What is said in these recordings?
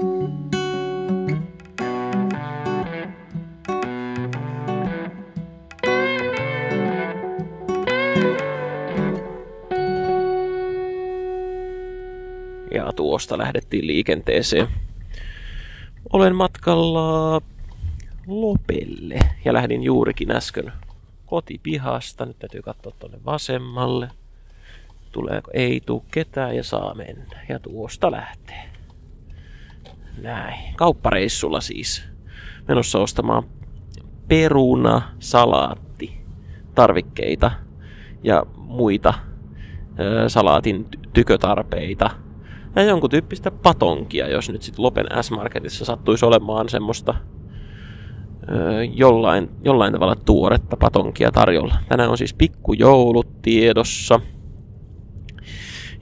Ja tuosta lähdettiin liikenteeseen. Olen matkalla Lopelle ja lähdin juurikin äsken kotipihasta. Nyt täytyy katsoa tuonne vasemmalle. Tuleeko? Ei tuu ketään ja saa mennä. Ja tuosta lähtee. Näin. Kauppareissulla siis. Menossa ostamaan peruna, salaatti, tarvikkeita ja muita ö, salaatin tykötarpeita. Ja jonkun tyyppistä patonkia, jos nyt sitten Lopen S-Marketissa sattuisi olemaan semmoista jollain, jollain tavalla tuoretta patonkia tarjolla. Tänään on siis pikkujoulut tiedossa.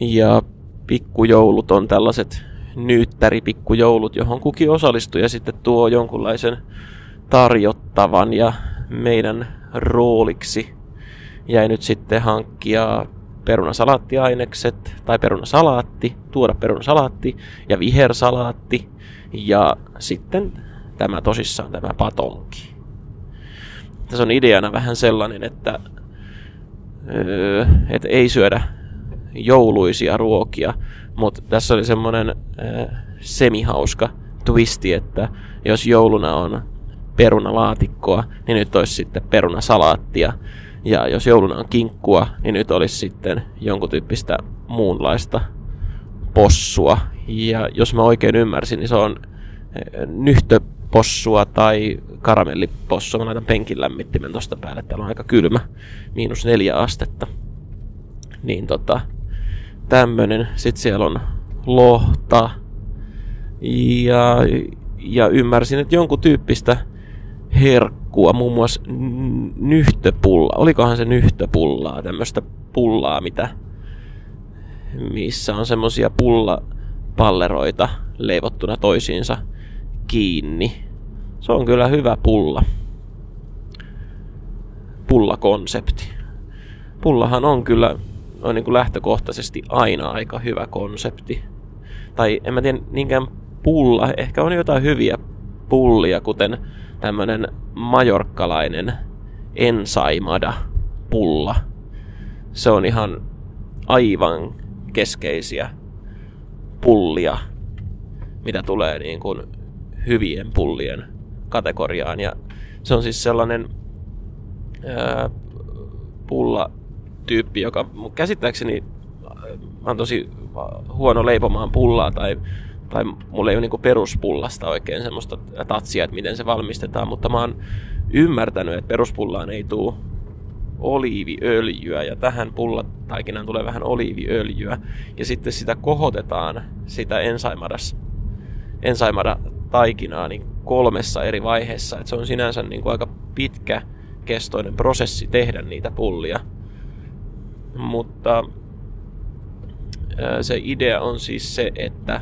Ja pikkujoulut on tällaiset nyyttäripikkujoulut, johon kukin osallistuja sitten tuo jonkunlaisen tarjottavan ja meidän rooliksi jäi nyt sitten hankkia perunasalaattiainekset tai perunasalaatti, tuoda perunasalaatti ja vihersalaatti ja sitten tämä tosissaan tämä patonki. Tässä on ideana vähän sellainen, että, öö, että ei syödä jouluisia ruokia, mutta tässä oli semmoinen öö, semihauska twisti, että jos jouluna on perunalaatikkoa, niin nyt olisi sitten perunasalaattia. Ja jos jouluna on kinkkua, niin nyt olisi sitten jonkun tyyppistä muunlaista possua. Ja jos mä oikein ymmärsin, niin se on nyhtö possua tai karamellipossua. Mä laitan penkin lämmittimen tosta päälle. Täällä on aika kylmä. Miinus neljä astetta. Niin tota, tämmönen. Sitten siellä on lohta. Ja, ja ymmärsin, että jonkun tyyppistä herkkua, muun muassa nyhtöpulla. Olikohan se nyhtöpullaa, tämmöistä pullaa, mitä, missä on semmosia pullapalleroita leivottuna toisiinsa kiinni. Se on kyllä hyvä pulla. Pullakonsepti. Pullahan on kyllä on niin kuin lähtökohtaisesti aina aika hyvä konsepti. Tai en mä tiedä niinkään pulla, ehkä on jotain hyviä pullia, kuten tämmönen majorkkalainen ensaimada pulla. Se on ihan aivan keskeisiä pullia, mitä tulee niin kuin hyvien pullien kategoriaan. Ja se on siis sellainen ää, pullatyyppi, joka käsittääkseni mä oon tosi huono leipomaan pullaa tai, tai mulla ei ole niinku peruspullasta oikein semmoista tatsia, että miten se valmistetaan, mutta mä oon ymmärtänyt, että peruspullaan ei tule oliiviöljyä ja tähän pullataikinaan tulee vähän oliiviöljyä ja sitten sitä kohotetaan sitä ensaimadas ensaimada taikinaa niin kolmessa eri vaiheessa. Et se on sinänsä niin kuin aika pitkä kestoinen prosessi tehdä niitä pullia. Mutta se idea on siis se, että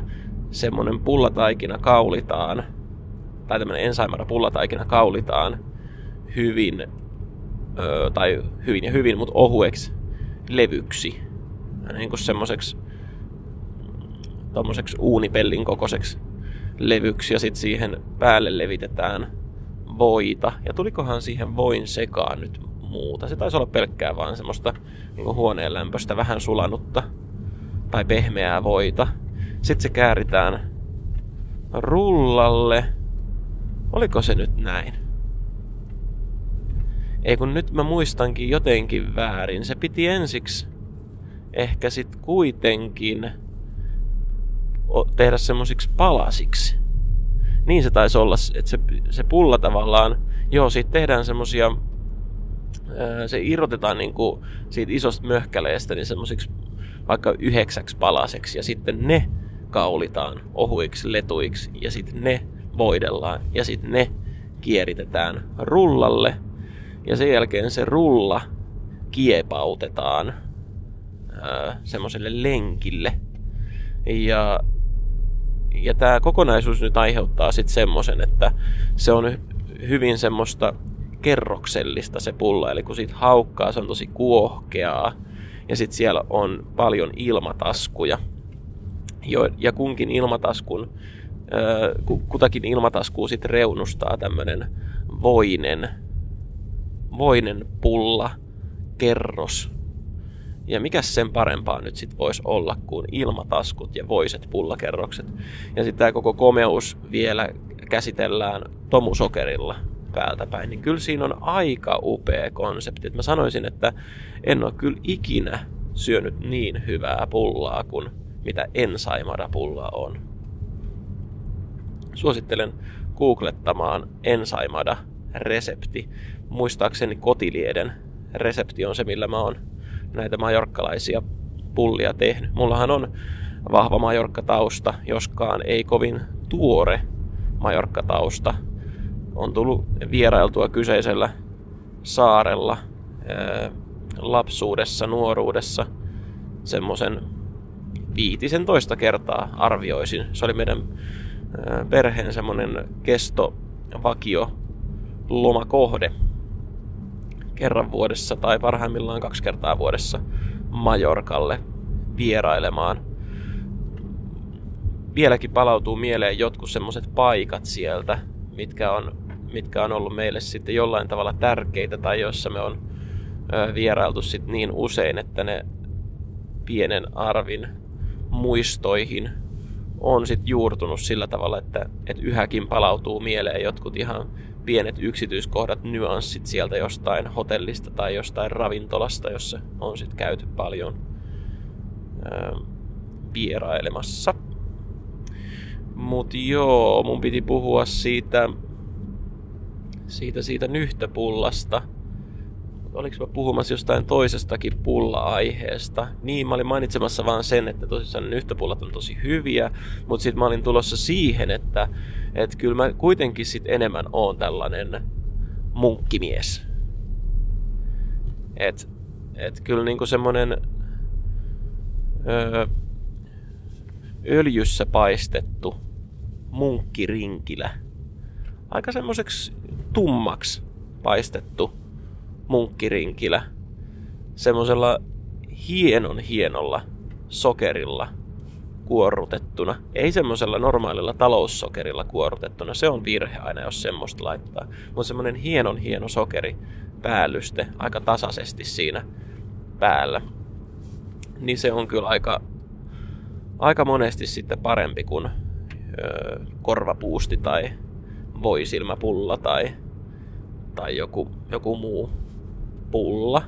semmoinen pullataikina kaulitaan, tai tämmöinen ensaimara pullataikina kaulitaan hyvin, tai hyvin ja hyvin, mutta ohueksi levyksi. Niin kuin semmoiseksi tommoseksi uunipellin kokoiseksi levyksi ja sitten siihen päälle levitetään voita. Ja tulikohan siihen voin sekaan nyt muuta? Se taisi olla pelkkää vaan semmoista niin huoneen lämpöstä vähän sulanutta tai pehmeää voita. Sitten se kääritään rullalle. Oliko se nyt näin? Ei kun nyt mä muistankin jotenkin väärin. Se piti ensiksi ehkä sit kuitenkin tehdä semmoisiksi palasiksi. Niin se taisi olla, että se, se pulla tavallaan, joo, siitä tehdään semmosia, se irrotetaan niin kuin siitä isosta möhkäleestä niin semmoisiksi vaikka yhdeksäksi palaseksi. Ja sitten ne kaulitaan ohuiksi letuiksi ja sitten ne voidellaan ja sitten ne kieritetään rullalle. Ja sen jälkeen se rulla kiepautetaan semmoiselle lenkille. Ja ja tämä kokonaisuus nyt aiheuttaa sitten semmoisen, että se on hyvin semmoista kerroksellista se pulla, eli kun siitä haukkaa, se on tosi kuohkeaa, ja sitten siellä on paljon ilmataskuja, jo, ja kunkin ilmataskun kutakin ilmataskua sitten reunustaa tämmönen voinen, voinen pulla, kerros. Ja mikä sen parempaa nyt sitten voisi olla kuin ilmataskut ja voiset pullakerrokset. Ja sitten tämä koko komeus vielä käsitellään tomusokerilla päältä päin, niin kyllä siinä on aika upea konsepti. mä sanoisin, että en ole kyllä ikinä syönyt niin hyvää pullaa kuin mitä ensaimada-pulla on. Suosittelen googlettamaan ensaimada-resepti. Muistaakseni kotilieden resepti on se, millä mä oon näitä majorkkalaisia pullia tehnyt. Mullahan on vahva majorkkatausta, joskaan ei kovin tuore majorkkatausta. On tullut vierailtua kyseisellä saarella lapsuudessa, nuoruudessa semmoisen viitisen toista kertaa arvioisin. Se oli meidän perheen semmoinen kesto vakio lomakohde kerran vuodessa tai parhaimmillaan kaksi kertaa vuodessa Majorkalle vierailemaan. Vieläkin palautuu mieleen jotkut semmoiset paikat sieltä, mitkä on, mitkä on ollut meille sitten jollain tavalla tärkeitä tai joissa me on vierailtu sit niin usein, että ne pienen arvin muistoihin on sit juurtunut sillä tavalla, että, että yhäkin palautuu mieleen jotkut ihan pienet yksityiskohdat, nyanssit sieltä jostain hotellista tai jostain ravintolasta, jossa on sitten käyty paljon ää, vierailemassa. Mut joo, mun piti puhua siitä, siitä, siitä nyhtöpullasta – oliko mä puhumassa jostain toisestakin pulla-aiheesta. Niin, mä olin mainitsemassa vaan sen, että tosissaan nyhtöpullat on tosi hyviä, mutta sitten mä olin tulossa siihen, että et kyllä mä kuitenkin sit enemmän oon tällainen munkkimies. Et, et kyllä niinku semmonen öö, öljyssä paistettu munkkirinkilä. Aika semmoiseksi tummaksi paistettu munkkirinkilä semmoisella hienon hienolla sokerilla kuorrutettuna. Ei semmoisella normaalilla taloussokerilla kuorrutettuna. Se on virhe aina, jos semmoista laittaa. Mutta semmoinen hienon hieno sokeri päällyste aika tasaisesti siinä päällä. Niin se on kyllä aika, aika monesti sitten parempi kuin öö, korvapuusti tai voisilmäpulla tai, tai joku, joku muu pulla.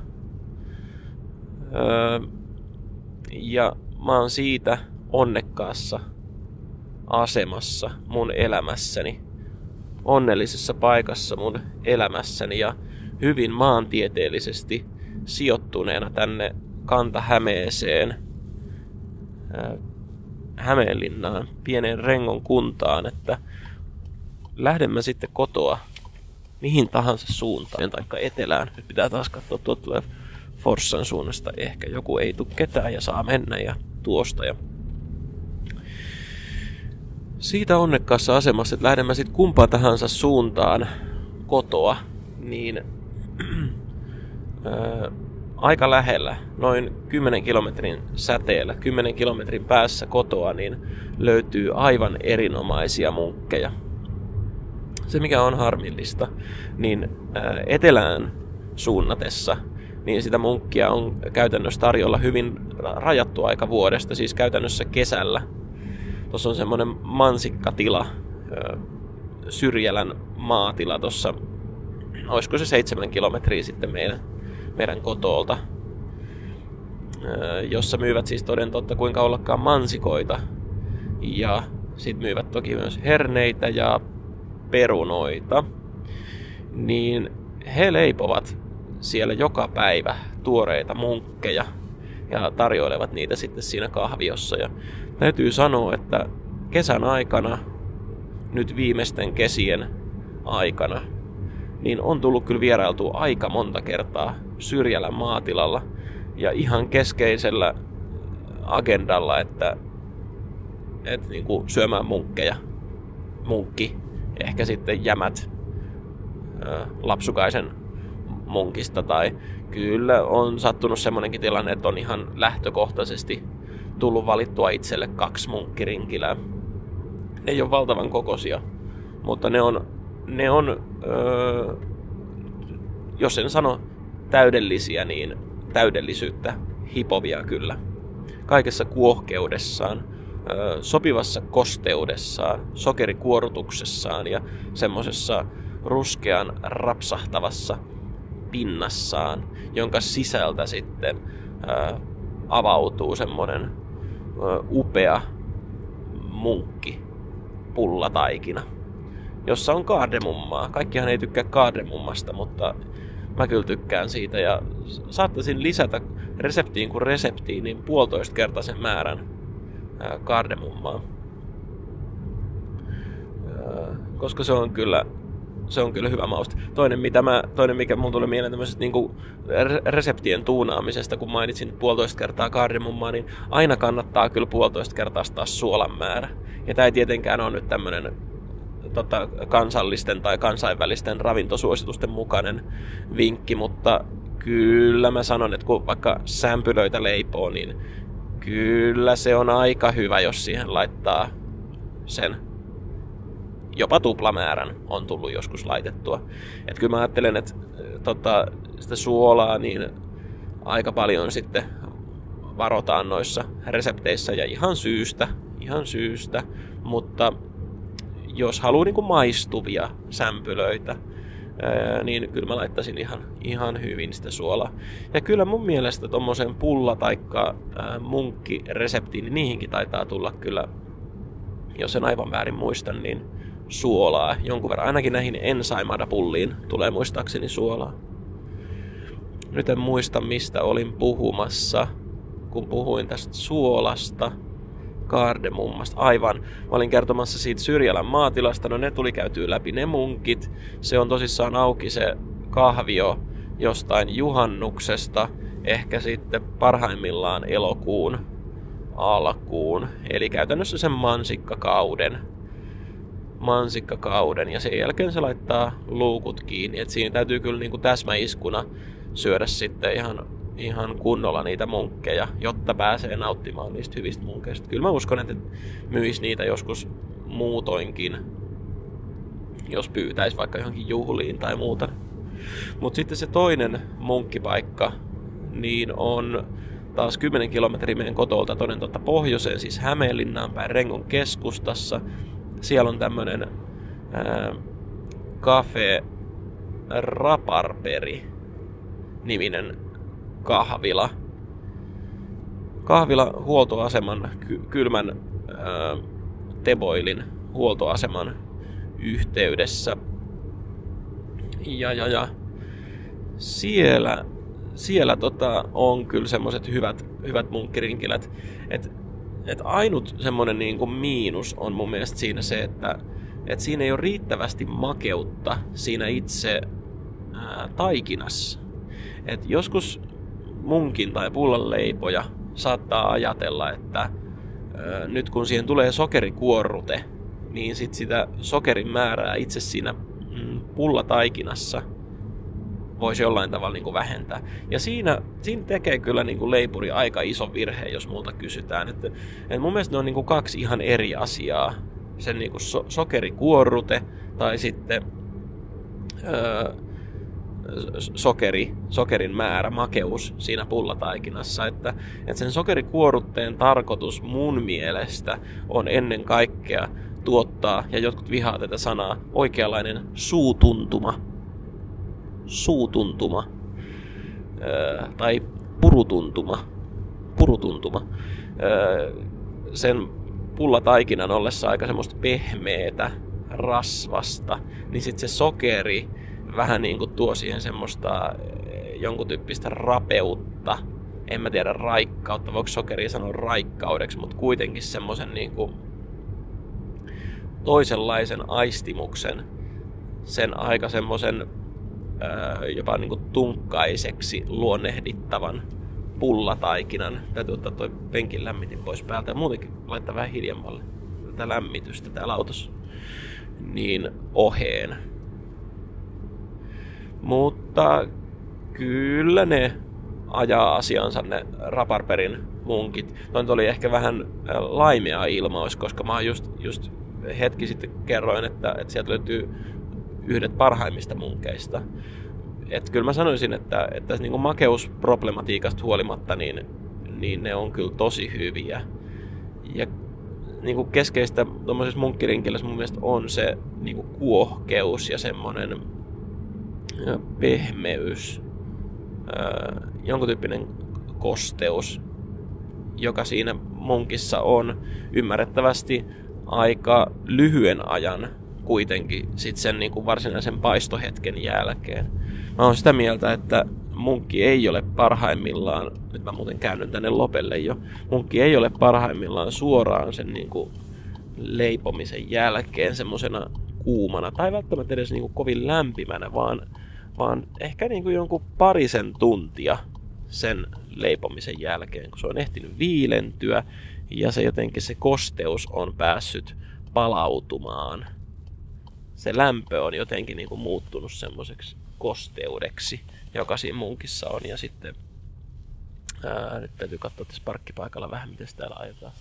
Öö, ja mä oon siitä onnekkaassa asemassa mun elämässäni, onnellisessa paikassa mun elämässäni ja hyvin maantieteellisesti sijoittuneena tänne Kanta-Hämeeseen, öö, Hämeenlinnaan, pieneen Rengon kuntaan, että lähden mä sitten kotoa mihin tahansa suuntaan, taikka etelään. Nyt pitää taas katsoa, tuolta tulee Forssan suunnasta ehkä joku ei tule ketään ja saa mennä ja tuosta. Ja siitä onnekkaassa asemassa, että lähdemme sitten kumpaan tahansa suuntaan kotoa, niin aika lähellä, noin 10 kilometrin säteellä, 10 kilometrin päässä kotoa, niin löytyy aivan erinomaisia munkkeja se mikä on harmillista, niin etelään suunnatessa, niin sitä munkkia on käytännössä tarjolla hyvin rajattu aika vuodesta, siis käytännössä kesällä. Tuossa on semmoinen mansikkatila, Syrjälän maatila tuossa, olisiko se seitsemän kilometriä sitten meidän, meidän kotolta, jossa myyvät siis toden totta kuinka ollakaan mansikoita. Ja sitten myyvät toki myös herneitä ja perunoita, niin he leipovat siellä joka päivä tuoreita munkkeja ja tarjoilevat niitä sitten siinä kahviossa. Ja täytyy sanoa, että kesän aikana, nyt viimeisten kesien aikana, niin on tullut kyllä vierailtua aika monta kertaa Syrjälän maatilalla ja ihan keskeisellä agendalla, että, että niin kuin syömään munkkeja. Munkki ehkä sitten jämät lapsukaisen munkista tai kyllä on sattunut semmoinenkin tilanne, että on ihan lähtökohtaisesti tullut valittua itselle kaksi munkkirinkilää. Ne ei ole valtavan kokoisia, mutta ne on, ne on öö, jos en sano täydellisiä, niin täydellisyyttä hipovia kyllä. Kaikessa kuohkeudessaan, sopivassa kosteudessaan, sokerikuorutuksessaan ja semmoisessa ruskean rapsahtavassa pinnassaan, jonka sisältä sitten avautuu semmoinen upea munkki pullataikina, jossa on kaardemummaa. Kaikkihan ei tykkää kaardemummasta, mutta mä kyllä tykkään siitä ja saattaisin lisätä reseptiin kuin reseptiin niin puolitoista kertaisen määrän kardemummaa. Koska se on kyllä se on kyllä hyvä mauste. Toinen, mitä mä, toinen mikä mun tuli mieleen tämmöisestä niin reseptien tuunaamisesta, kun mainitsin puolitoista kertaa kardemummaa, niin aina kannattaa kyllä puolitoista kertaa taas suolan määrä. Ja tämä ei tietenkään ole nyt tämmöinen tota, kansallisten tai kansainvälisten ravintosuositusten mukainen vinkki, mutta kyllä mä sanon, että kun vaikka sämpylöitä leipoo, niin kyllä se on aika hyvä, jos siihen laittaa sen jopa tuplamäärän on tullut joskus laitettua. Et kyllä mä ajattelen, että tota, sitä suolaa niin aika paljon sitten varotaan noissa resepteissä ja ihan syystä, ihan syystä, mutta jos haluaa niin maistuvia sämpylöitä, niin kyllä mä laittaisin ihan, ihan hyvin sitä suolaa. Ja kyllä mun mielestä tommosen pulla taikka munkki-reseptiin, niin niihinkin taitaa tulla kyllä, jos en aivan väärin muista, niin suolaa jonkun verran. Ainakin näihin ensaimada-pulliin tulee muistaakseni suolaa. Nyt en muista, mistä olin puhumassa, kun puhuin tästä suolasta – Kardemummasta. Aivan. Mä olin kertomassa siitä Syrjälän maatilasta, no ne tuli käytyä läpi ne munkit. Se on tosissaan auki se kahvio jostain juhannuksesta, ehkä sitten parhaimmillaan elokuun alkuun. Eli käytännössä sen mansikkakauden. Mansikkakauden. Ja sen jälkeen se laittaa luukut kiinni. Et siinä täytyy kyllä niinku täsmäiskuna syödä sitten ihan ihan kunnolla niitä munkkeja, jotta pääsee nauttimaan niistä hyvistä munkeista. Kyllä mä uskon, että myis niitä joskus muutoinkin, jos pyytäisi vaikka johonkin juhliin tai muuta. Mutta sitten se toinen munkkipaikka, niin on taas 10 kilometriä meidän kotolta toden totta pohjoiseen, siis Hämeenlinnaan päin Rengon keskustassa. Siellä on tämmönen ää, Cafe Raparperi niminen kahvila. Kahvila huoltoaseman, ky- kylmän ää, Teboilin huoltoaseman yhteydessä. Ja, ja, ja siellä, siellä tota, on kyllä semmoiset hyvät, hyvät munkkirinkilät. Et, et ainut semmoinen niin kuin miinus on mun mielestä siinä se, että et siinä ei ole riittävästi makeutta siinä itse ää, taikinassa. Et joskus munkin tai pullan leipoja saattaa ajatella, että nyt kun siihen tulee sokerikuorrute, niin sit sitä sokerin määrää itse siinä mm, pullataikinassa voisi jollain tavalla niin kuin vähentää. Ja siinä, siinä tekee kyllä niin kuin leipuri aika iso virhe, jos multa kysytään. Että, että mun mielestä ne on niin kuin kaksi ihan eri asiaa. Sen niin kuin so, sokerikuorrute tai sitten öö, sokeri, sokerin määrä, makeus siinä pullataikinassa. Että, että sen sokerikuorutteen tarkoitus mun mielestä on ennen kaikkea tuottaa, ja jotkut vihaa tätä sanaa, oikeanlainen suutuntuma. Suutuntuma. Öö, tai purutuntuma. Purutuntuma. Öö, sen pullataikinan ollessa aika semmoista pehmeetä, rasvasta, niin sitten se sokeri vähän niin kuin tuo siihen semmoista eh, jonkun tyyppistä rapeutta. En mä tiedä raikkautta, voiko sokeri sanoa raikkaudeksi, mutta kuitenkin semmoisen niin kuin toisenlaisen aistimuksen, sen aika semmoisen eh, jopa niin kuin tunkkaiseksi luonnehdittavan pullataikinan. Täytyy ottaa toi penkin lämmitin pois päältä ja muutenkin laittaa vähän hiljemmalle tätä lämmitystä täällä autossa. Niin oheen mutta kyllä ne ajaa asiansa ne Raparperin munkit. Noin oli ehkä vähän laimea ilmaus, koska mä just, just hetki sitten kerroin, että, että sieltä löytyy yhdet parhaimmista munkeista. Et kyllä mä sanoisin, että, että niin kuin makeusproblematiikasta huolimatta, niin, niin ne on kyllä tosi hyviä. Ja niin kuin keskeistä tuommoisessa munkkirinkilössä mun mielestä on se niin kuin kuohkeus ja semmoinen pehmeys, jonkun tyyppinen kosteus, joka siinä munkissa on ymmärrettävästi aika lyhyen ajan kuitenkin sit sen niin kuin varsinaisen paistohetken jälkeen. Mä oon sitä mieltä, että munkki ei ole parhaimmillaan, nyt mä muuten käännyn tänne lopelle jo, munkki ei ole parhaimmillaan suoraan sen niin kuin leipomisen jälkeen semmoisena kuumana tai välttämättä edes niin kuin kovin lämpimänä, vaan, vaan ehkä niin kuin jonkun parisen tuntia sen leipomisen jälkeen, kun se on ehtinyt viilentyä ja se jotenkin se kosteus on päässyt palautumaan. Se lämpö on jotenkin niin kuin muuttunut semmoiseksi kosteudeksi, joka siinä munkissa on. Ja sitten ää, nyt täytyy katsoa tässä parkkipaikalla vähän, miten täällä ajetaan.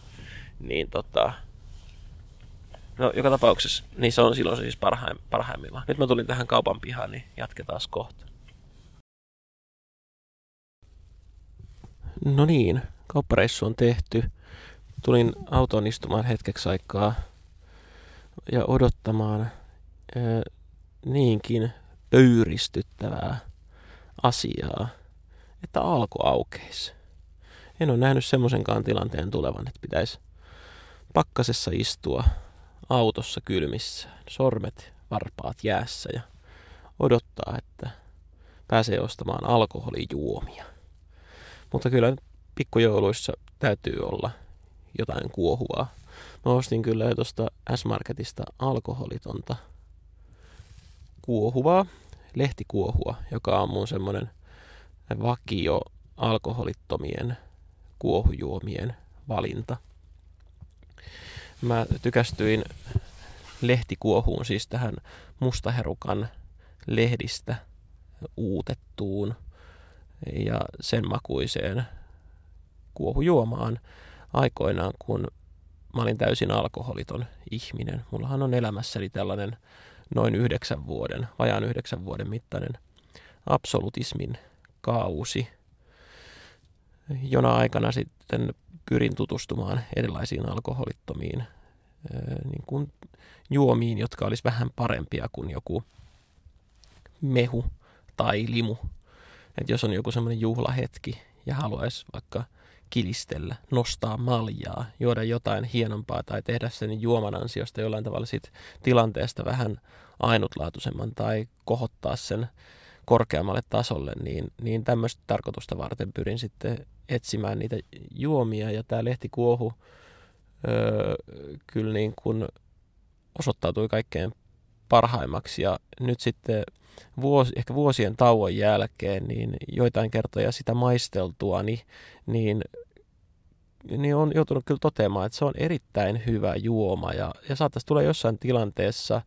Niin tota, No, joka tapauksessa, niin se on silloin siis parhaim, parhaimmillaan. Nyt mä tulin tähän kaupan pihaan, niin jatketaan kohta. No niin, kauppareissu on tehty. Tulin autoon istumaan hetkeksi aikaa ja odottamaan äh, niinkin pöyristyttävää asiaa, että alku aukeisi. En ole nähnyt semmoisenkaan tilanteen tulevan, että pitäisi pakkasessa istua autossa kylmissä, sormet varpaat jäässä ja odottaa, että pääsee ostamaan alkoholijuomia. Mutta kyllä pikkujouluissa täytyy olla jotain kuohuvaa. Mä ostin kyllä jo tuosta S-Marketista alkoholitonta kuohuvaa, lehtikuohua, joka on mun semmonen vakio alkoholittomien kuohujuomien valinta. Mä tykästyin lehtikuohuun, siis tähän mustaherukan lehdistä uutettuun ja sen makuiseen kuohujuomaan aikoinaan, kun mä olin täysin alkoholiton ihminen. Mullahan on elämässäni tällainen noin yhdeksän vuoden, vajaan yhdeksän vuoden mittainen absolutismin kausi, jona aikana sitten pyrin tutustumaan erilaisiin alkoholittomiin niin kuin juomiin, jotka olisi vähän parempia kuin joku mehu tai limu. Et jos on joku semmoinen juhlahetki ja haluaisi vaikka kilistellä, nostaa maljaa, juoda jotain hienompaa tai tehdä sen juoman ansiosta jollain tavalla siitä tilanteesta vähän ainutlaatuisemman tai kohottaa sen korkeammalle tasolle, niin, niin tämmöistä tarkoitusta varten pyrin sitten etsimään niitä juomia. Ja tämä lehtikuohu öö, kyllä niin kuin osoittautui kaikkein parhaimmaksi. Ja nyt sitten vuosi, ehkä vuosien tauon jälkeen, niin joitain kertoja sitä maisteltua, niin, niin, niin on joutunut kyllä toteamaan, että se on erittäin hyvä juoma. Ja, ja saattaisi tulla jossain tilanteessa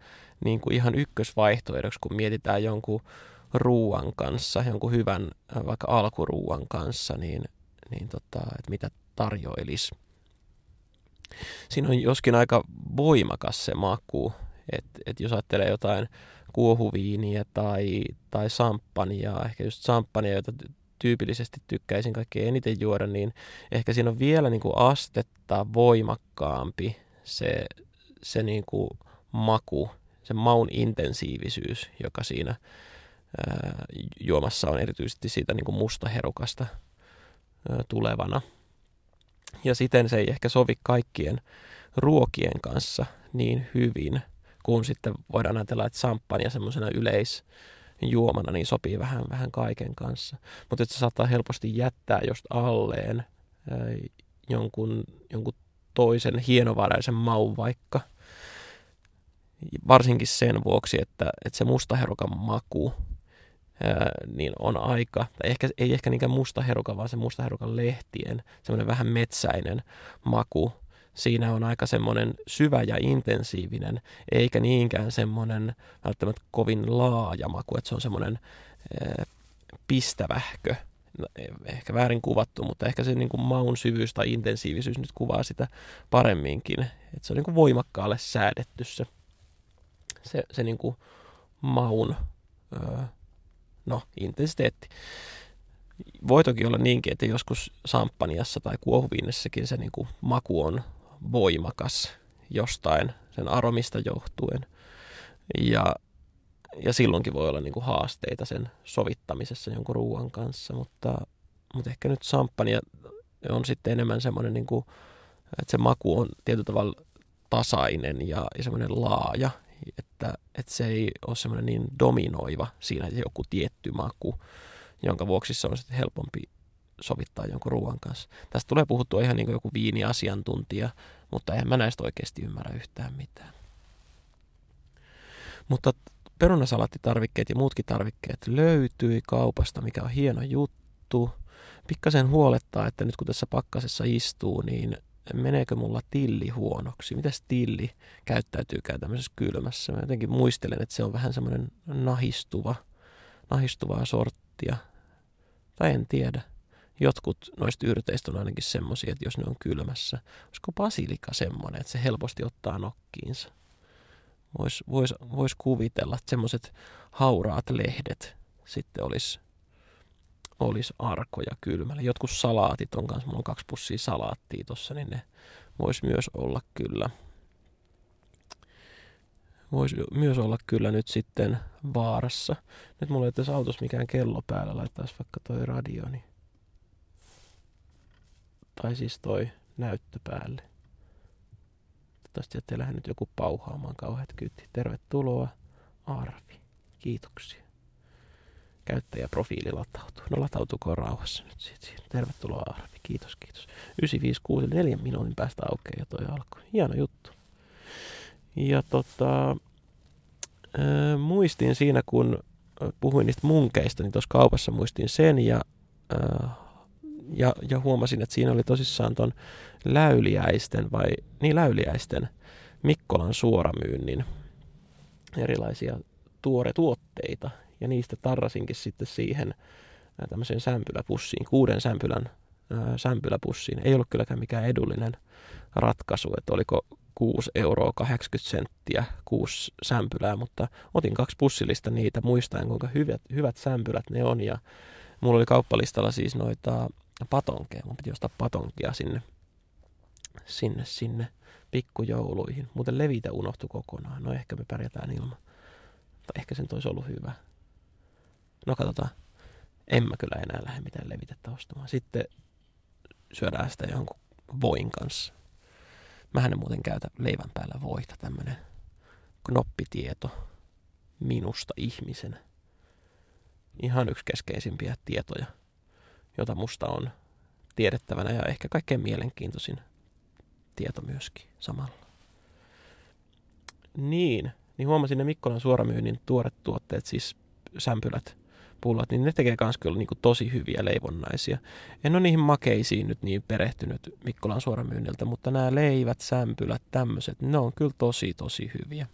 niin kuin ihan ykkösvaihtoehdoksi, kun mietitään jonkun ruuan kanssa, jonkun hyvän vaikka alkuruuan kanssa, niin, niin tota, että mitä tarjoilisi. Siinä on joskin aika voimakas se maku, että et jos ajattelee jotain kuohuviiniä tai, tai samppania, ehkä just samppania, jota tyypillisesti tykkäisin kaikkein eniten juoda, niin ehkä siinä on vielä niin kuin astetta voimakkaampi se, se niin kuin maku, se maun intensiivisyys, joka siinä juomassa on erityisesti siitä niin kuin mustaherukasta ää, tulevana. Ja siten se ei ehkä sovi kaikkien ruokien kanssa niin hyvin – kun sitten voidaan ajatella, että samppania semmoisena yleisjuomana niin sopii vähän, vähän kaiken kanssa. Mutta se saattaa helposti jättää just alleen jonkun, jonkun toisen hienovaraisen maun vaikka. Varsinkin sen vuoksi, että, että se mustaherukan maku niin on aika, tai ehkä, ei ehkä niinkään mustaherukan, vaan se mustaherukan lehtien, semmoinen vähän metsäinen maku, siinä on aika semmoinen syvä ja intensiivinen, eikä niinkään semmoinen välttämättä kovin laaja maku, että se on semmoinen pistävähkö, no, ehkä väärin kuvattu, mutta ehkä se niin kuin maun syvyys tai intensiivisyys nyt kuvaa sitä paremminkin. Että se on niin kuin voimakkaalle säädetty se, se, se niin kuin maun öö, no, intensiteetti. Voi toki olla niinkin, että joskus samppaniassa tai kuohuviinessäkin se niin kuin maku on voimakas jostain sen aromista johtuen. Ja, ja silloinkin voi olla niin kuin haasteita sen sovittamisessa jonkun ruoan kanssa, mutta, mutta ehkä nyt samppania on sitten enemmän semmoinen, niin kuin, että se maku on tietyllä tavalla tasainen ja, ja semmoinen laaja, että, että se ei ole semmoinen niin dominoiva siinä joku tietty maku, jonka vuoksi se on sitten helpompi sovittaa jonkun ruoan kanssa. Tästä tulee puhuttua ihan niin kuin joku viiniasiantuntija, mutta eihän mä näistä oikeasti ymmärrä yhtään mitään. Mutta perunasalaattitarvikkeet ja muutkin tarvikkeet löytyi kaupasta, mikä on hieno juttu. Pikkasen huolettaa, että nyt kun tässä pakkasessa istuu, niin meneekö mulla tilli huonoksi? Mitäs tilli käyttäytyykään tämmöisessä kylmässä? Mä jotenkin muistelen, että se on vähän semmoinen nahistuva, nahistuvaa sorttia. Tai en tiedä. Jotkut noista yrteistä on ainakin semmoisia, että jos ne on kylmässä. Olisiko basilika semmoinen, että se helposti ottaa nokkiinsa? Voisi vois, vois kuvitella, että semmoiset hauraat lehdet sitten olisi olisi arkoja kylmällä. Jotkut salaatit on kanssa, mulla on kaksi pussia salaattia tossa, niin ne voisi myös olla kyllä. Voisi myös olla kyllä nyt sitten vaarassa. Nyt mulla ei tässä autossa mikään kello päällä, laittaisi vaikka toi radio, niin tai siis toi näyttö päälle. Toivottavasti ettei lähde nyt joku pauhaamaan kauheat kyyti. Tervetuloa Arvi. Kiitoksia. Käyttäjäprofiili latautuu. No latautuuko rauhassa nyt siitä. siitä. Tervetuloa Arvi. Kiitos, kiitos. 956, neljän minuutin päästä aukeaa jo toi alku. Hieno juttu. Ja tota, äh, muistin siinä, kun puhuin niistä munkeista, niin tuossa kaupassa muistin sen ja äh, ja, ja huomasin, että siinä oli tosissaan ton läyliäisten vai, niin läyliäisten Mikkolan suoramyynnin erilaisia tuoretuotteita. Ja niistä tarrasinkin sitten siihen tämmöiseen sämpyläpussiin, kuuden sämpylän ää, sämpyläpussiin. Ei ollut kylläkään mikään edullinen ratkaisu, että oliko 6 euroa 80 senttiä kuusi sämpylää, mutta otin kaksi pussillista niitä muistaen, kuinka hyvät, hyvät sämpylät ne on. Ja mulla oli kauppalistalla siis noita patonkeja. Mun piti ostaa patonkia sinne, sinne, sinne pikkujouluihin. Muuten levitä unohtu kokonaan. No ehkä me pärjätään ilman. Tai ehkä sen olisi ollut hyvä. No katsotaan. En mä kyllä enää lähde mitään levitettä ostamaan. Sitten syödään sitä jonkun voin kanssa. Mähän en muuten käytä leivän päällä voita, tämmönen knoppitieto minusta ihmisenä. Ihan yksi keskeisimpiä tietoja – jota musta on tiedettävänä ja ehkä kaikkein mielenkiintoisin tieto myöskin samalla. Niin, niin huomasin ne Mikkolan suoramyynnin tuoret tuotteet, siis sämpylät, pullot, niin ne tekee myös kyllä niin kuin tosi hyviä leivonnaisia. En ole niihin makeisiin nyt niin perehtynyt Mikkolan suoramyynniltä, mutta nämä leivät, sämpylät, tämmöiset, ne on kyllä tosi tosi hyviä.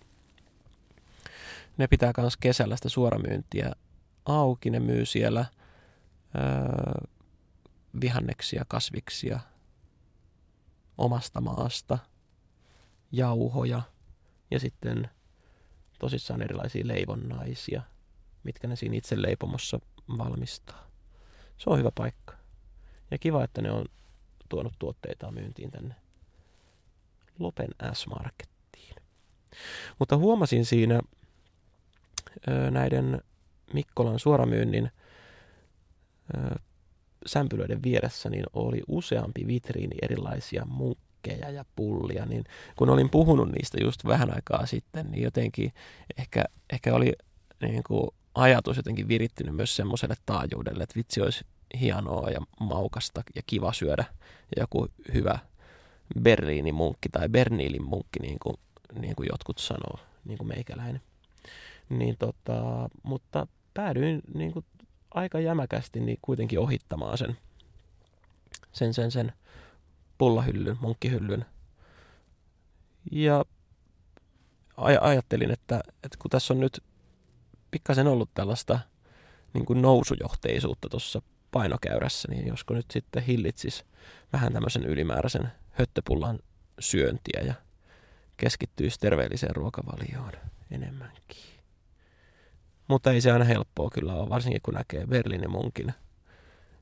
Ne pitää myös kesällä sitä suoramyyntiä auki, ne myy siellä – vihanneksia, kasviksia omasta maasta, jauhoja ja sitten tosissaan erilaisia leivonnaisia, mitkä ne siinä itse leipomossa valmistaa. Se on hyvä paikka. Ja kiva, että ne on tuonut tuotteita myyntiin tänne Lopen S-Markettiin. Mutta huomasin siinä näiden Mikkolan suoramyynnin sämpylöiden vieressä niin oli useampi vitriini erilaisia munkkeja ja pullia, niin kun olin puhunut niistä just vähän aikaa sitten, niin jotenkin ehkä, ehkä oli niin kuin ajatus jotenkin virittynyt myös semmoiselle taajuudelle, että vitsi olisi hienoa ja maukasta ja kiva syödä joku hyvä Berliinin munkki tai Berniilin munkki, niin kuin, niin kuin jotkut sanoo, niin kuin meikäläinen. Niin tota, mutta päädyin niin kuin aika jämäkästi niin kuitenkin ohittamaan sen, sen, sen, sen pullahyllyn, munkkihyllyn. Ja aj- ajattelin, että, että kun tässä on nyt pikkasen ollut tällaista niin kuin nousujohteisuutta tuossa painokäyrässä, niin josko nyt sitten hillitsis vähän tämmöisen ylimääräisen höttöpullan syöntiä ja keskittyisi terveelliseen ruokavalioon enemmänkin. Mutta ei se aina helppoa kyllä ole, varsinkin kun näkee Berliinin munkin,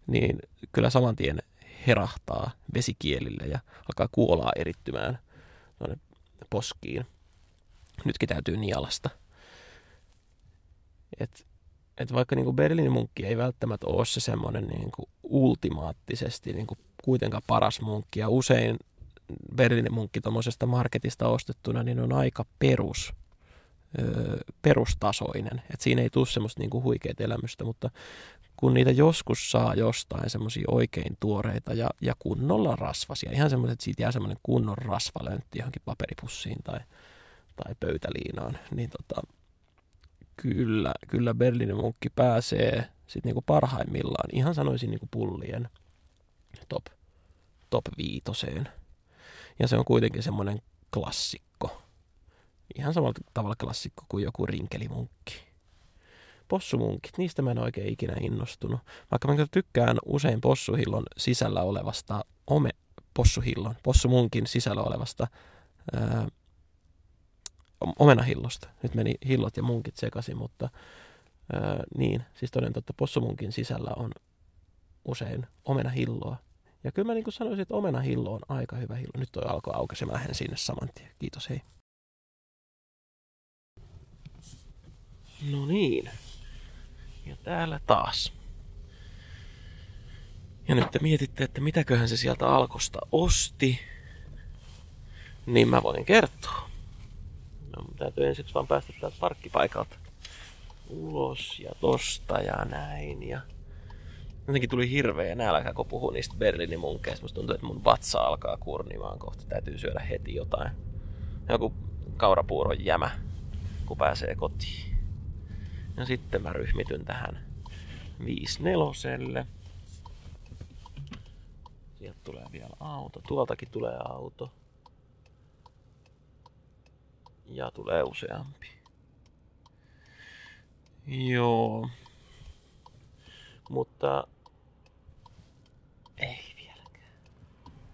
niin kyllä saman tien herahtaa vesikielille ja alkaa kuolaa erittymään poskiin. Nytkin täytyy nialasta. Et, et vaikka niin Berliinin munkki ei välttämättä ole se semmoinen niin ultimaattisesti niin kuin kuitenkaan paras munkki, ja usein Berliinin munkki tuommoisesta marketista ostettuna, niin on aika perus, öö, perustasoinen. Et siinä ei tule semmoista niinku huikeaa elämystä, mutta kun niitä joskus saa jostain semmoisia oikein tuoreita ja, ja kunnolla rasvasia, ihan semmoiset, että siitä jää semmoinen kunnon rasvalöntti johonkin paperipussiin tai, tai pöytäliinaan, niin tota, kyllä, kyllä Berliinin munkki pääsee sitten niinku parhaimmillaan, ihan sanoisin niinku pullien top, top viitoseen. Ja se on kuitenkin semmoinen klassikko. Ihan samalla tavalla klassikko kuin joku rinkelimunkki. Possumunkit, niistä mä en oikein ikinä innostunut. Vaikka mä tykkään usein possuhillon sisällä olevasta ome, possuhillon, possumunkin sisällä olevasta ää, omenahillosta. Nyt meni hillot ja munkit sekaisin, mutta ää, niin, siis toden totta possumunkin sisällä on usein omenahilloa. Ja kyllä mä niin kuin sanoisin, että omenahillo on aika hyvä hillo. Nyt toi alkoi aukaisemaan lähden sinne saman tien. Kiitos, hei. No niin. Ja täällä taas. Ja nyt te mietitte, että mitäköhän se sieltä alkosta osti. Niin mä voin kertoa. No, täytyy ensiksi vaan päästä täältä parkkipaikalta ulos ja tosta ja näin. Ja jotenkin tuli hirveä nälkä, kun puhuu niistä Berliinin munkeista. Musta tuntuu, että mun vatsa alkaa kurnimaan kohta. Täytyy syödä heti jotain. Joku kaurapuuron jämä, kun pääsee kotiin. Ja sitten mä ryhmityn tähän 54. Sieltä tulee vielä auto. Tuoltakin tulee auto. Ja tulee useampi. Joo. Mutta ei vieläkään.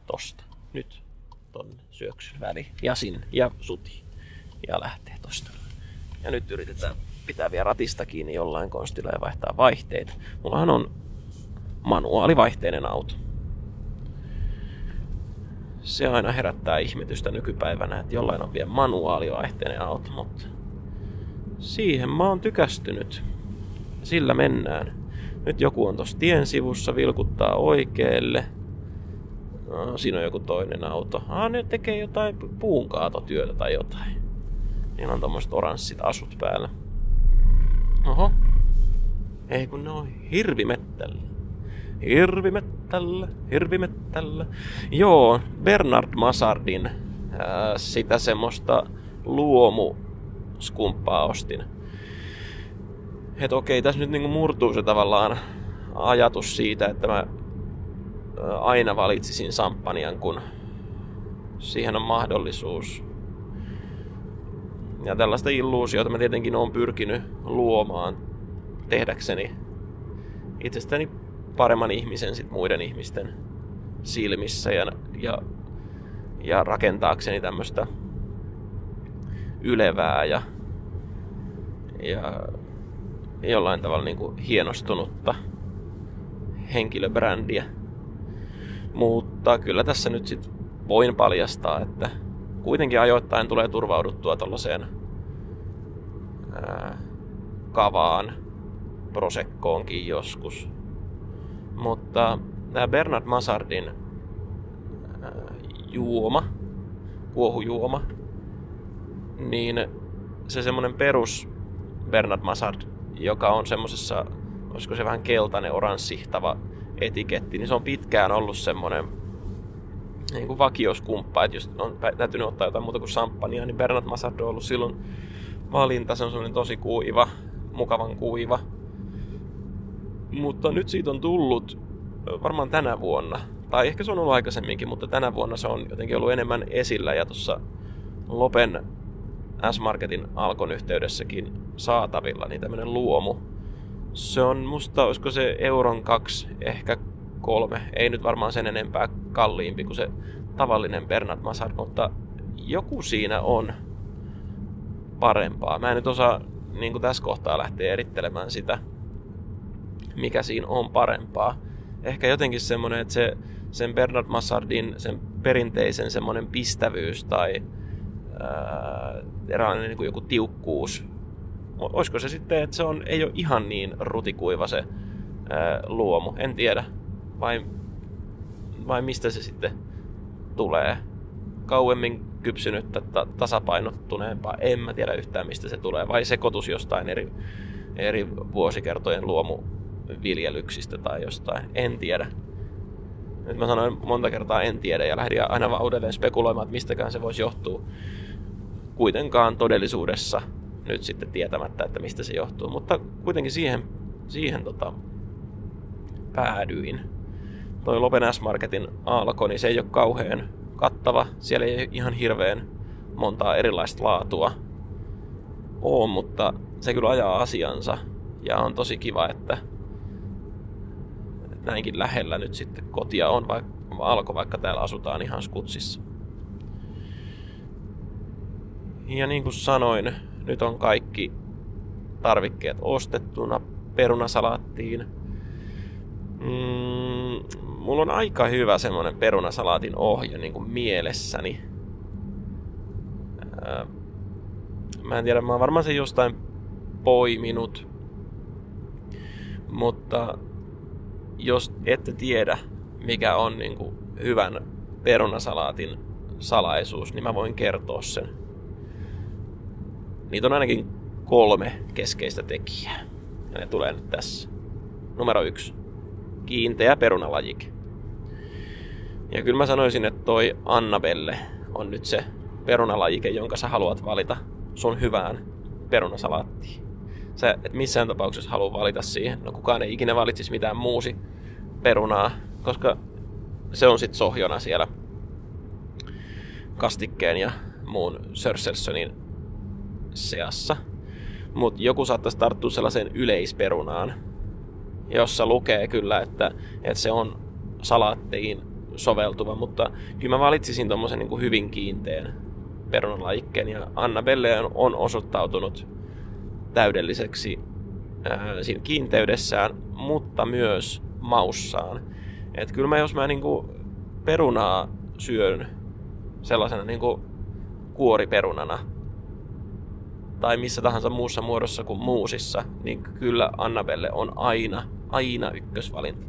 Tosta. Nyt tonne syöksyn väli. Ja sinne. Ja suti. Ja lähtee tosta. Ja nyt yritetään pitää vielä ratista kiinni jollain konstilla ja vaihtaa vaihteita. Mullahan on manuaalivaihteinen auto. Se aina herättää ihmetystä nykypäivänä, että jollain on vielä manuaalivaihteinen auto, mutta siihen mä oon tykästynyt. Sillä mennään. Nyt joku on tuossa tien sivussa, vilkuttaa oikealle. No, siinä on joku toinen auto. Ah, ne tekee jotain puunkaatotyötä tai jotain. Niillä on tommoset oranssit asut päällä. Oho. Ei kun ne on hirvimettällä. Hirvimettällä, hirvimettällä. Joo, Bernard Masardin ää, sitä semmoista luomu skumppaa ostin että okei, tässä nyt niinku murtuu se tavallaan ajatus siitä, että mä aina valitsisin samppanian, kun siihen on mahdollisuus. Ja tällaista illuusiota mä tietenkin olen pyrkinyt luomaan tehdäkseni itsestäni paremman ihmisen sit muiden ihmisten silmissä ja, ja, ja rakentaakseni tämmöistä ylevää ja, ja jollain tavalla niin kuin hienostunutta henkilöbrändiä. Mutta kyllä tässä nyt sit voin paljastaa, että kuitenkin ajoittain tulee turvauduttua tuollaiseen kavaan, prosekkoonkin joskus. Mutta tämä Bernard Masardin ää, juoma, kuohujuoma, niin se semmonen perus Bernard Masard joka on semmoisessa, olisiko se vähän keltainen, oranssihtava etiketti, niin se on pitkään ollut semmoinen niin kuin vakioskumppa, että jos on täytynyt ottaa jotain muuta kuin samppania, niin Bernard Massard on ollut silloin valinta, se on semmoinen tosi kuiva, mukavan kuiva. Mutta nyt siitä on tullut varmaan tänä vuonna, tai ehkä se on ollut aikaisemminkin, mutta tänä vuonna se on jotenkin ollut enemmän esillä ja tuossa Lopen S-Marketin alkon yhteydessäkin saatavilla, niin tämmöinen luomu Se on musta, olisiko se euron kaksi, ehkä kolme. Ei nyt varmaan sen enempää kalliimpi kuin se tavallinen Bernard Massard, mutta joku siinä on parempaa. Mä en nyt osaa niin tässä kohtaa lähteä erittelemään sitä, mikä siinä on parempaa. Ehkä jotenkin semmoinen, että se, sen Bernard Massardin, sen perinteisen semmoinen pistävyys tai ää, eräänlainen niin kuin joku tiukkuus. Olisiko se sitten, että se on, ei ole ihan niin rutikuiva se ää, luomu, en tiedä. Vai, vai mistä se sitten tulee? Kauemmin kypsynyttä, ta- tasapainottuneempaa, en mä tiedä yhtään mistä se tulee. Vai sekoitus jostain eri, eri vuosikertojen luomuviljelyksistä tai jostain, en tiedä. Nyt mä sanoin monta kertaa en tiedä ja lähdin aina vaan uudelleen spekuloimaan, että mistäkään se voisi johtua. Kuitenkaan todellisuudessa nyt sitten tietämättä, että mistä se johtuu. Mutta kuitenkin siihen, siihen tota, päädyin. Toi Lopen S-Marketin alko, niin se ei ole kauhean kattava. Siellä ei ihan hirveän montaa erilaista laatua ole, mutta se kyllä ajaa asiansa. Ja on tosi kiva, että näinkin lähellä nyt sitten kotia on, vaikka alko, vaikka täällä asutaan ihan skutsissa. Ja niin kuin sanoin, nyt on kaikki tarvikkeet ostettuna perunasalaattiin. Mm, mulla on aika hyvä semmonen perunasalaatin ohje niin kuin mielessäni. Ää, mä en tiedä, mä oon varmaan se jostain poiminut. Mutta jos ette tiedä, mikä on niin kuin hyvän perunasalaatin salaisuus, niin mä voin kertoa sen. Niitä on ainakin kolme keskeistä tekijää. Ja ne tulee nyt tässä. Numero yksi. Kiinteä perunalajike. Ja kyllä mä sanoisin, että toi Annabelle on nyt se perunalajike, jonka sä haluat valita sun hyvään perunasalaattiin. Sä et missään tapauksessa halua valita siihen. No kukaan ei ikinä valitsisi mitään muusi perunaa, koska se on sitten sohjona siellä kastikkeen ja muun Sörselsonin seassa. Mutta joku saattaisi tarttua sellaiseen yleisperunaan, jossa lukee kyllä, että, että se on salaattiin soveltuva, mutta kyllä mä valitsisin tommosen niin hyvin kiinteän perunalajikkeen ja Annabelle on, on osoittautunut täydelliseksi ää, siinä kiinteydessään, mutta myös maussaan. Et kyllä mä, jos mä niinku perunaa syön sellaisena niinku kuoriperunana tai missä tahansa muussa muodossa kuin muusissa, niin kyllä Annabelle on aina, aina ykkösvalinta.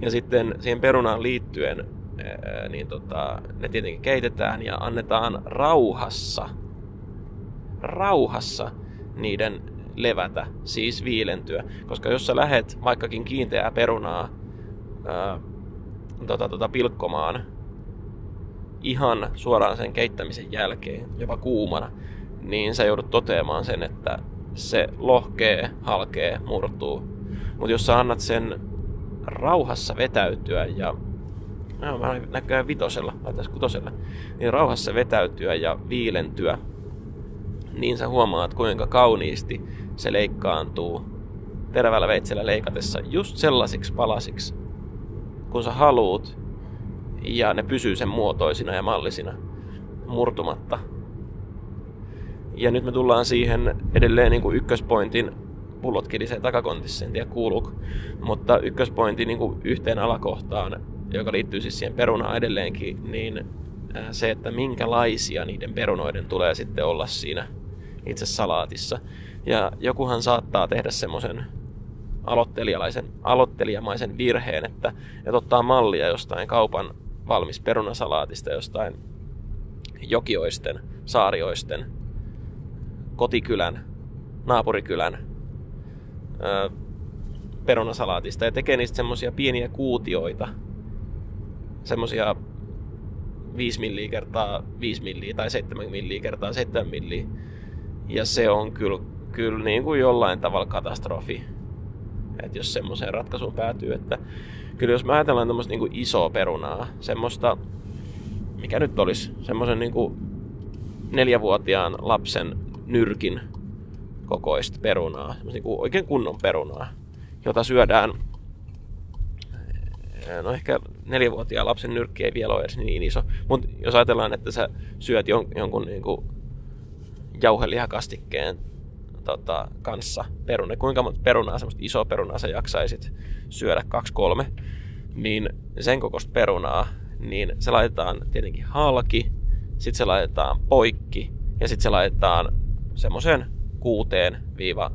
Ja sitten siihen perunaan liittyen, niin tota, ne tietenkin keitetään ja annetaan rauhassa, rauhassa niiden levätä, siis viilentyä. Koska jos sä lähet vaikkakin kiinteää perunaa ää, tota, tota, pilkkomaan ihan suoraan sen keittämisen jälkeen, jopa kuumana, niin sä joudut toteamaan sen, että se lohkee, halkee, murtuu. Mutta jos sä annat sen rauhassa vetäytyä ja no, näköjään vitosella, vai tässä kutosella, niin rauhassa vetäytyä ja viilentyä, niin sä huomaat kuinka kauniisti se leikkaantuu terävällä veitsellä leikatessa just sellaisiksi palasiksi, kun sä haluut, ja ne pysyy sen muotoisina ja mallisina, murtumatta. Ja nyt me tullaan siihen edelleen niin kuin ykköspointin pullot kilisee takakontissa, en tiedä kuuluuko. Mutta ykköspointi niin kuin yhteen alakohtaan, joka liittyy siis siihen perunaan edelleenkin, niin se, että minkälaisia niiden perunoiden tulee sitten olla siinä itse salaatissa. Ja jokuhan saattaa tehdä semmoisen aloittelijalaisen, aloittelijamaisen virheen, että, että ottaa mallia jostain kaupan valmis perunasalaatista, jostain jokioisten, saarioisten, kotikylän, naapurikylän ö, perunasalaatista ja tekee niistä semmosia pieniä kuutioita, semmosia 5 milliä kertaa 5 milliä tai 7 milliä kertaa 7 milliä. Ja se on kyllä, kyllä niin kuin jollain tavalla katastrofi, että jos semmoiseen ratkaisuun päätyy, että kyllä jos mä ajatellaan tämmöistä niin kuin isoa perunaa, semmoista, mikä nyt olisi, semmoisen niin kuin neljävuotiaan lapsen nyrkin kokoista perunaa, niin kuin oikein kunnon perunaa, jota syödään no ehkä neljävuotiaan lapsen nyrkki ei vielä ole edes niin iso, mutta jos ajatellaan, että sä syöt jon, jonkun niin kuin jauhelihakastikkeen tota, kanssa. Peruna, kuinka monta perunaa, semmoista isoa perunaa sä jaksaisit syödä, kaksi kolme, niin sen kokoista perunaa, niin se laitetaan tietenkin halki, sitten se laitetaan poikki ja sitten se laitetaan semmoisen kuuteen viiva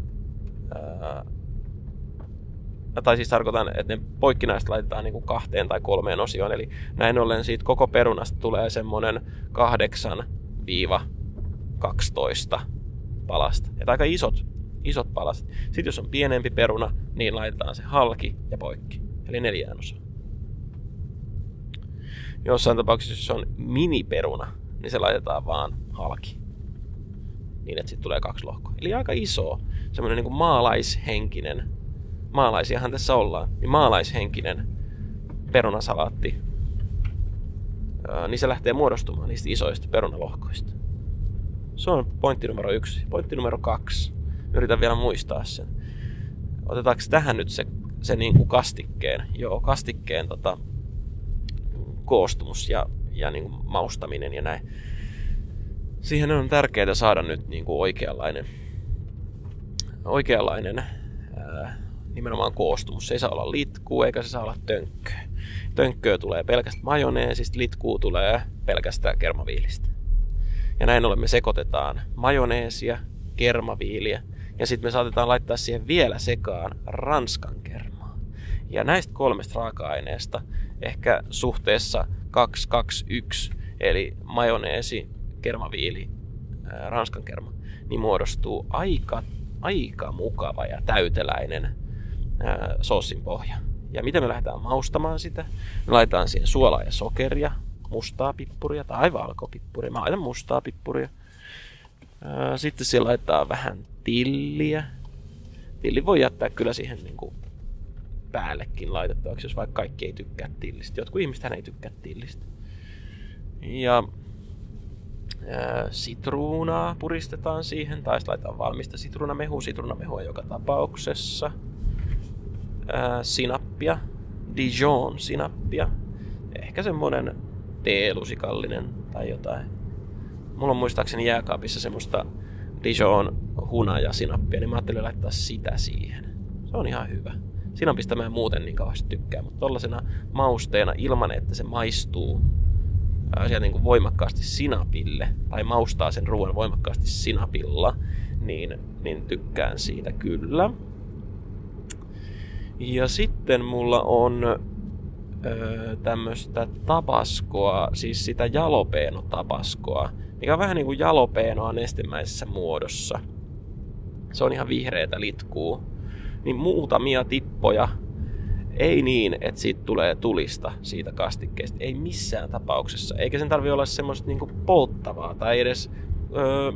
tai siis tarkoitan, että ne poikkinaiset laitetaan niin kuin kahteen tai kolmeen osioon, eli näin ollen siitä koko perunasta tulee semmoinen 8-12 palasta. Ja aika isot, isot palaset. Sitten jos on pienempi peruna, niin laitetaan se halki ja poikki, eli neljään osaan. Jossain tapauksessa, jos on miniperuna, niin se laitetaan vaan halki. Niin, että sitten tulee kaksi lohkoa. Eli aika iso, semmoinen niin maalaishenkinen maalaisiahan tässä ollaan, niin maalaishenkinen perunasalaatti, niin se lähtee muodostumaan niistä isoista perunalohkoista. Se on pointti numero yksi. Pointti numero kaksi. Yritän vielä muistaa sen. Otetaanko tähän nyt se, se niin kuin kastikkeen, joo, kastikkeen tota, koostumus ja, ja niin kuin maustaminen ja näin. Siihen on tärkeää saada nyt niin kuin oikeanlainen, oikeanlainen ää, nimenomaan koostumus. Se ei saa olla litkuu eikä se saa olla tönkköä. Tönkköä tulee pelkästään majoneesista, litkuu tulee pelkästään kermaviilistä. Ja näin ollen me sekoitetaan majoneesia, kermaviiliä ja sitten me saatetaan laittaa siihen vielä sekaan ranskan kermaa. Ja näistä kolmesta raaka-aineesta ehkä suhteessa 221 eli majoneesi, kermaviili, ranskan kerma, niin muodostuu aika, aika mukava ja täyteläinen ää, soosin pohja. Ja miten me lähdetään maustamaan sitä? Me laitetaan siihen suolaa ja sokeria, mustaa pippuria tai valkopippuria. Mä laitan mustaa pippuria. Sitten siellä laitetaan vähän tilliä. Tilli voi jättää kyllä siihen niin kuin päällekin laitettavaksi, jos vaikka kaikki ei tykkää tillistä. Jotkut ihmiset ei tykkää tillistä. Ja sitruunaa puristetaan siihen, tai laitetaan valmista sitruunamehu, sitruunamehua joka tapauksessa – sinappia, Dijon sinappia, ehkä semmonen teelusikallinen tai jotain. Mulla on muistaakseni jääkaapissa semmoista Dijon hunaja sinappia, niin mä ajattelin laittaa sitä siihen. Se on ihan hyvä. Sinapista mä en muuten niin kauheasti tykkää, mutta tollasena mausteena ilman, että se maistuu ää, niin kuin voimakkaasti sinapille tai maustaa sen ruoan voimakkaasti sinapilla, niin, niin tykkään siitä kyllä. Ja sitten mulla on öö, tämmöistä tabaskoa, siis sitä jalopeeno-tabaskoa, mikä on vähän niin kuin jalopeenoa nestemäisessä muodossa. Se on ihan vihreätä litkuu. Niin muutamia tippoja, ei niin, että siitä tulee tulista siitä kastikkeesta. Ei missään tapauksessa. Eikä sen tarvi olla semmoista niinku polttavaa tai edes öö,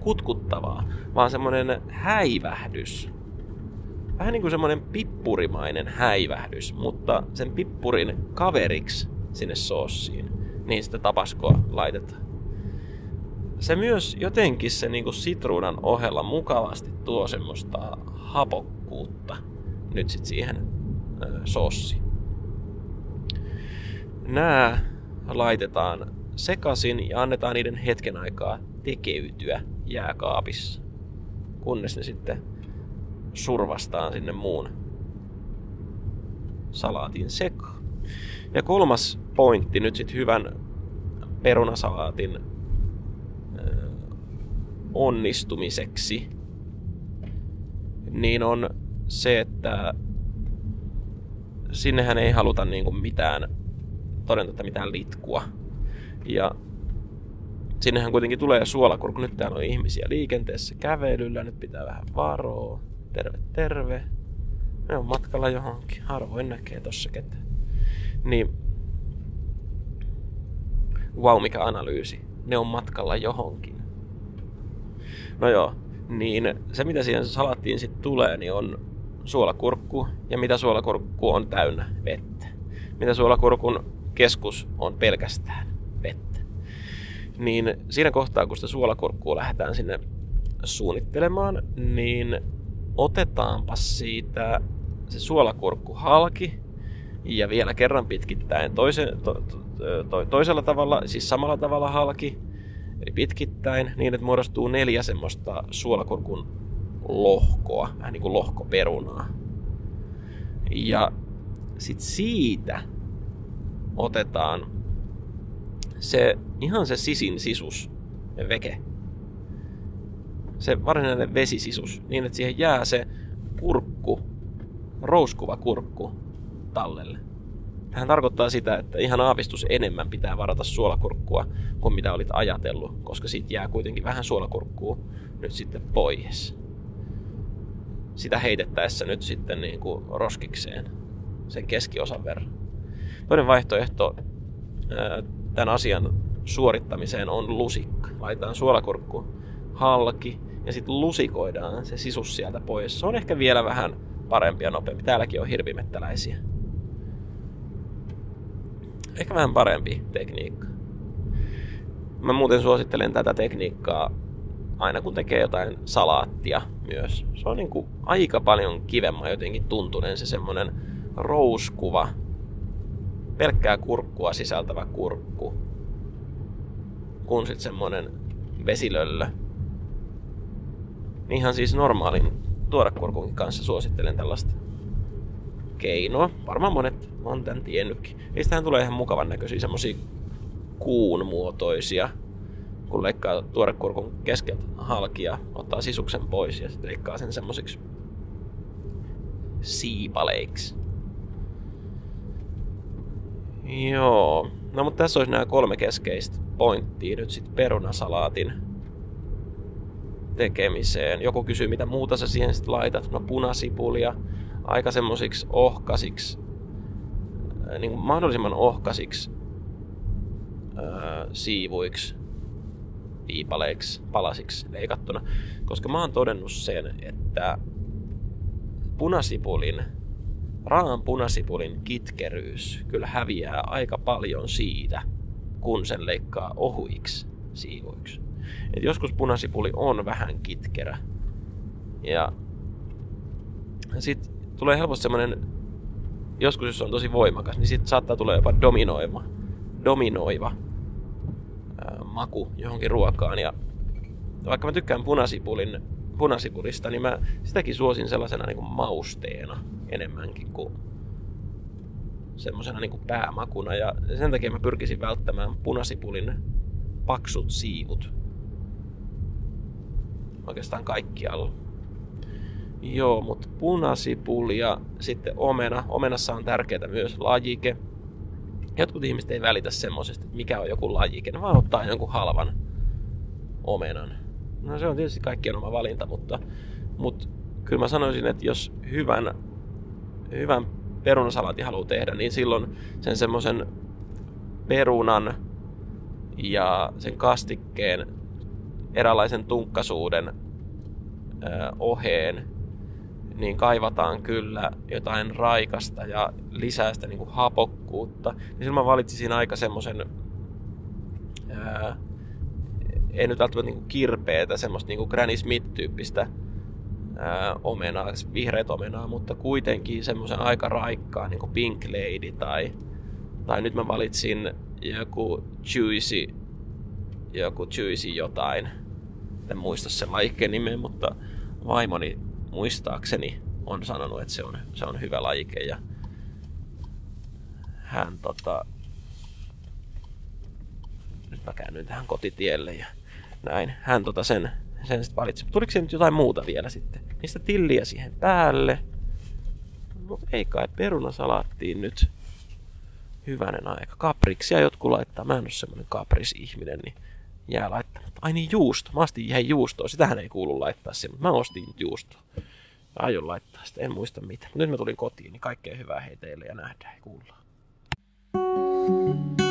kutkuttavaa, vaan semmoinen häivähdys vähän niin kuin semmoinen pippurimainen häivähdys, mutta sen pippurin kaveriksi sinne soossiin, niin sitä tapaskoa laitetaan. Se myös jotenkin se niin kuin sitruunan ohella mukavasti tuo semmoista hapokkuutta nyt sit siihen ö, soossiin. Nää laitetaan sekaisin ja annetaan niiden hetken aikaa tekeytyä jääkaapissa, kunnes ne sitten survastaan sinne muun salaatin sekaan. Ja kolmas pointti nyt sitten hyvän perunasalaatin onnistumiseksi, niin on se, että sinnehän ei haluta niinku mitään, todennäköisesti mitään litkua. Ja sinnehän kuitenkin tulee suolakurkku. Nyt täällä on ihmisiä liikenteessä kävelyllä, nyt pitää vähän varoa. Terve, terve. Ne on matkalla johonkin. Harvoin näkee tossa ketään. Niin. Wow, mikä analyysi. Ne on matkalla johonkin. No joo, niin se mitä siihen salattiin sitten tulee, niin on suolakurkku. Ja mitä suolakurkku on täynnä? Vettä. Mitä suolakurkun keskus on pelkästään vettä. Niin siinä kohtaa, kun sitä suolakurkkua lähdetään sinne suunnittelemaan, niin otetaanpa siitä se suolakurkku halki ja vielä kerran pitkittäin toise, to, to, to, toisella tavalla, siis samalla tavalla halki, eli pitkittäin, niin että muodostuu neljä semmoista suolakurkun lohkoa, vähän niin kuin lohkoperunaa. Ja sitten siitä otetaan se ihan se sisin sisus, veke. Se varsinainen vesisisus, niin että siihen jää se kurkku, rouskuva kurkku tallelle. Tähän tarkoittaa sitä, että ihan aavistus enemmän pitää varata suolakurkkua kuin mitä olit ajatellut, koska siitä jää kuitenkin vähän suolakurkkua nyt sitten pois. Sitä heitettäessä nyt sitten niin kuin roskikseen sen keskiosan verran. Toinen vaihtoehto tämän asian suorittamiseen on lusikka. Laitetaan suolakurkku halki ja sitten lusikoidaan se sisus sieltä pois. Se on ehkä vielä vähän parempi ja nopeampi. Täälläkin on hirvimettäläisiä. Ehkä vähän parempi tekniikka. Mä muuten suosittelen tätä tekniikkaa aina kun tekee jotain salaattia myös. Se on niinku aika paljon kivemman jotenkin tuntunen se semmonen rouskuva, pelkkää kurkkua sisältävä kurkku, kun sitten semmonen vesilöllö. Ihan siis normaalin tuorekurkunkin kanssa suosittelen tällaista keinoa. Varmaan monet on tämän tiennytkin. Niistähän tulee ihan mukavan näköisiä semmosia kuun muotoisia, kun leikkaa tuorekurkun keskeltä halki ja ottaa sisuksen pois ja sitten leikkaa sen semmosiksi siipaleiksi. Joo. No mutta tässä olisi nämä kolme keskeistä pointtia nyt sitten perunasalaatin tekemiseen. Joku kysyy, mitä muuta sä siihen sitten laitat. No punasipulia, aika semmosiksi ohkasiksi, äh, niin mahdollisimman ohkasiksi ää, äh, siivuiksi, viipaleiksi, palasiksi leikattuna. Koska mä oon todennut sen, että punasipulin raan punasipulin kitkeryys kyllä häviää aika paljon siitä, kun sen leikkaa ohuiksi siivuiksi. Et joskus punasipuli on vähän kitkerä. Ja sitten tulee helposti semmoinen, joskus jos on tosi voimakas, niin sitten saattaa tulla jopa dominoiva, dominoiva ää, maku johonkin ruokaan. Ja vaikka mä tykkään punasipulin, punasipulista, niin mä sitäkin suosin sellaisena niin kuin mausteena enemmänkin kuin semmoisena niin kuin päämakuna. Ja sen takia mä pyrkisin välttämään punasipulin paksut siivut. Oikeastaan kaikkialla. Joo, mutta punasipuli ja sitten omena. Omenassa on tärkeää myös lajike. Jotkut ihmiset ei välitä semmoisesta, että mikä on joku lajike. Ne vaan ottaa jonkun halvan omenan. No se on tietysti kaikkien oma valinta, mutta, mutta kyllä mä sanoisin, että jos hyvän hyvän perunasalaatin haluaa tehdä, niin silloin sen semmoisen perunan ja sen kastikkeen eräänlaisen tunkkasuuden oheen, niin kaivataan kyllä jotain raikasta ja lisää sitä niin kuin hapokkuutta. Niin silloin mä valitsisin aika semmoisen, ei nyt välttämättä niin kuin semmoista niin kuin Granny Smith-tyyppistä ää, omenaa, vihreät omenaa, mutta kuitenkin semmoisen aika raikkaan, niin kuin Pink Lady tai, tai nyt mä valitsin joku Juicy, joku Juicy jotain. En muista sen lajikkeen nimeä, mutta vaimoni muistaakseni on sanonut, että se on, se on hyvä lajike ja hän tota, nyt mä käännyin tähän kotitielle ja näin. Hän tota sen sen sitten valitsi. Tuliko se nyt jotain muuta vielä sitten? Niistä tilliä siihen päälle. No ei kai perunasalaattiin nyt. Hyvänen aika. Kapriksia jotkut laittaa. Mä en ole semmonen kapris-ihminen, niin jää laittamaan. Ai niin, juusto. Mä ostin ihan juustoa. Sitähän ei kuulu laittaa sen, mutta mä ostin juustoa. Aion laittaa sitä, en muista mitä. Nyt mä tulin kotiin, niin kaikkea hyvää hei teille ja nähdään ja kuullaan. thank you